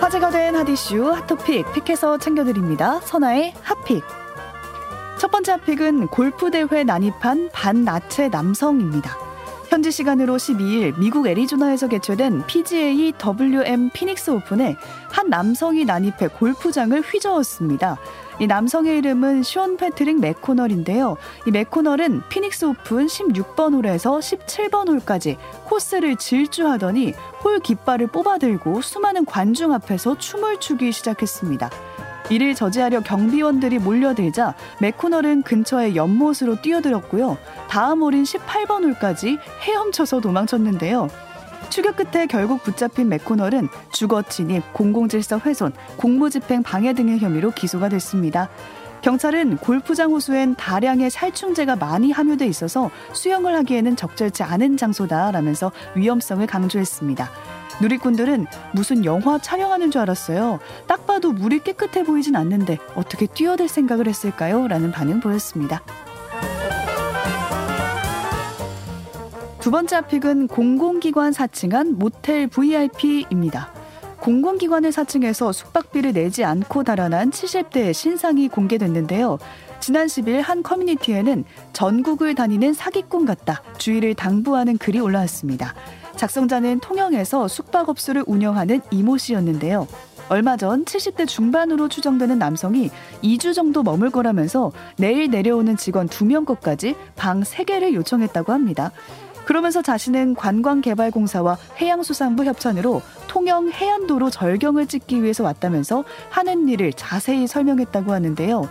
화제가 된 핫이슈 hot topic pick해서 챙겨드립니다. 선아의 핫픽. 첫 번째 핫픽은 골프 대회 난입한 반나체 남성입니다. 현지 시간으로 12일 미국 애리조나에서 개최된 PGA WM 피닉스 오픈에 한 남성이 난입해 골프장을 휘저었습니다. 이 남성의 이름은 션 패트릭 맥코널인데요. 이 맥코널은 피닉스 오픈 16번 홀에서 17번 홀까지 코스를 질주하더니 홀 깃발을 뽑아들고 수많은 관중 앞에서 춤을 추기 시작했습니다. 이를 저지하려 경비원들이 몰려들자 맥코널은 근처의 연못으로 뛰어들었고요. 다음 홀인 18번 홀까지 헤엄쳐서 도망쳤는데요. 추격 끝에 결국 붙잡힌 맥코널은 주거 침입, 공공질서 훼손, 공무집행 방해 등의 혐의로 기소가 됐습니다. 경찰은 골프장 호수엔 다량의 살충제가 많이 함유돼 있어서 수영을 하기에는 적절치 않은 장소다라면서 위험성을 강조했습니다. 누리꾼들은 무슨 영화 촬영하는 줄 알았어요. 딱 봐도 물이 깨끗해 보이진 않는데 어떻게 뛰어들 생각을 했을까요? 라는 반응 보였습니다. 두 번째 픽은 공공기관 사칭한 모텔 VIP입니다. 공공기관을 사칭해서 숙박비를 내지 않고 달아난 70대의 신상이 공개됐는데요. 지난 10일 한 커뮤니티에는 전국을 다니는 사기꾼 같다. 주의를 당부하는 글이 올라왔습니다. 작성자는 통영에서 숙박업소를 운영하는 이모 씨였는데요. 얼마 전 70대 중반으로 추정되는 남성이 2주 정도 머물 거라면서 내일 내려오는 직원 2명 것까지 방 3개를 요청했다고 합니다. 그러면서 자신은 관광개발공사와 해양수산부 협찬으로 통영 해안도로 절경을 찍기 위해서 왔다면서 하는 일을 자세히 설명했다고 하는데요.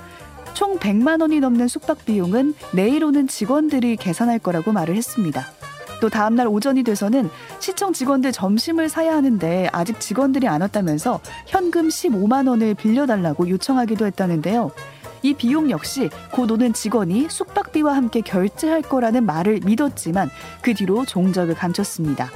총 100만 원이 넘는 숙박 비용은 내일 오는 직원들이 계산할 거라고 말을 했습니다. 또 다음날 오전이 돼서는 시청 직원들 점심을 사야 하는데 아직 직원들이 안 왔다면서 현금 15만 원을 빌려달라고 요청하기도 했다는데요. 이 비용 역시 곧 오는 직원이 숙박비와 함께 결제할 거라는 말을 믿었지만 그 뒤로 종적을 감췄습니다.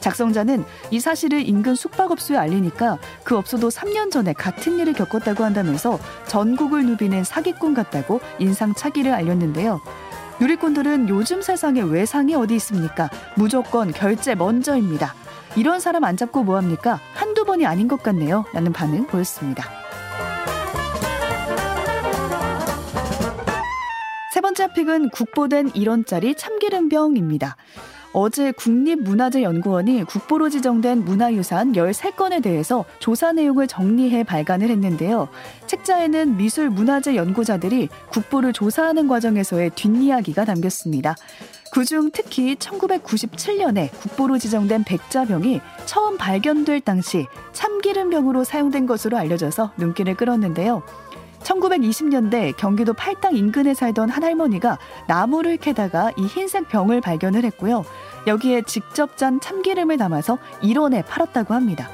작성자는 이 사실을 인근 숙박업소에 알리니까 그 업소도 3년 전에 같은 일을 겪었다고 한다면서 전국을 누비는 사기꾼 같다고 인상차기를 알렸는데요. 누리꾼들은 요즘 세상에 외상이 어디 있습니까? 무조건 결제 먼저입니다. 이런 사람 안 잡고 뭐합니까? 한두 번이 아닌 것 같네요. 라는 반응 보였습니다. 세 번째 픽은 국보된 1원짜리 참기름병입니다. 어제 국립문화재연구원이 국보로 지정된 문화유산 13건에 대해서 조사 내용을 정리해 발간을 했는데요. 책자에는 미술 문화재 연구자들이 국보를 조사하는 과정에서의 뒷이야기가 담겼습니다. 그중 특히 1997년에 국보로 지정된 백자병이 처음 발견될 당시 참기름병으로 사용된 것으로 알려져서 눈길을 끌었는데요. 1920년대 경기도 팔당 인근에 살던 한 할머니가 나무를 캐다가 이 흰색 병을 발견을 했고요. 여기에 직접 짠 참기름을 담아서 1원에 팔았다고 합니다.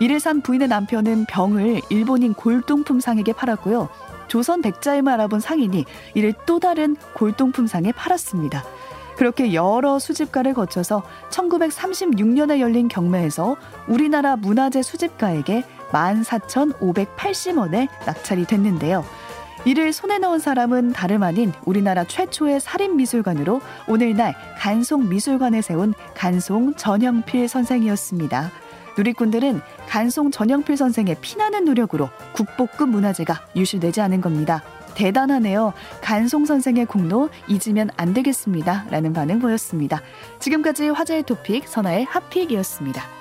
이를 산 부인의 남편은 병을 일본인 골동품상에게 팔았고요. 조선 백자임을 알아본 상인이 이를 또 다른 골동품상에 팔았습니다. 그렇게 여러 수집가를 거쳐서 1936년에 열린 경매에서 우리나라 문화재 수집가에게 14,580원에 낙찰이 됐는데요. 이를 손에 넣은 사람은 다름 아닌 우리나라 최초의 살인미술관으로 오늘날 간송미술관에 세운 간송 전영필 선생이었습니다. 누리꾼들은 간송 전영필 선생의 피나는 노력으로 국보급 문화재가 유실되지 않은 겁니다. 대단하네요. 간송 선생의 공로 잊으면 안 되겠습니다. 라는 반응 보였습니다. 지금까지 화제의 토픽 선아의 핫픽이었습니다.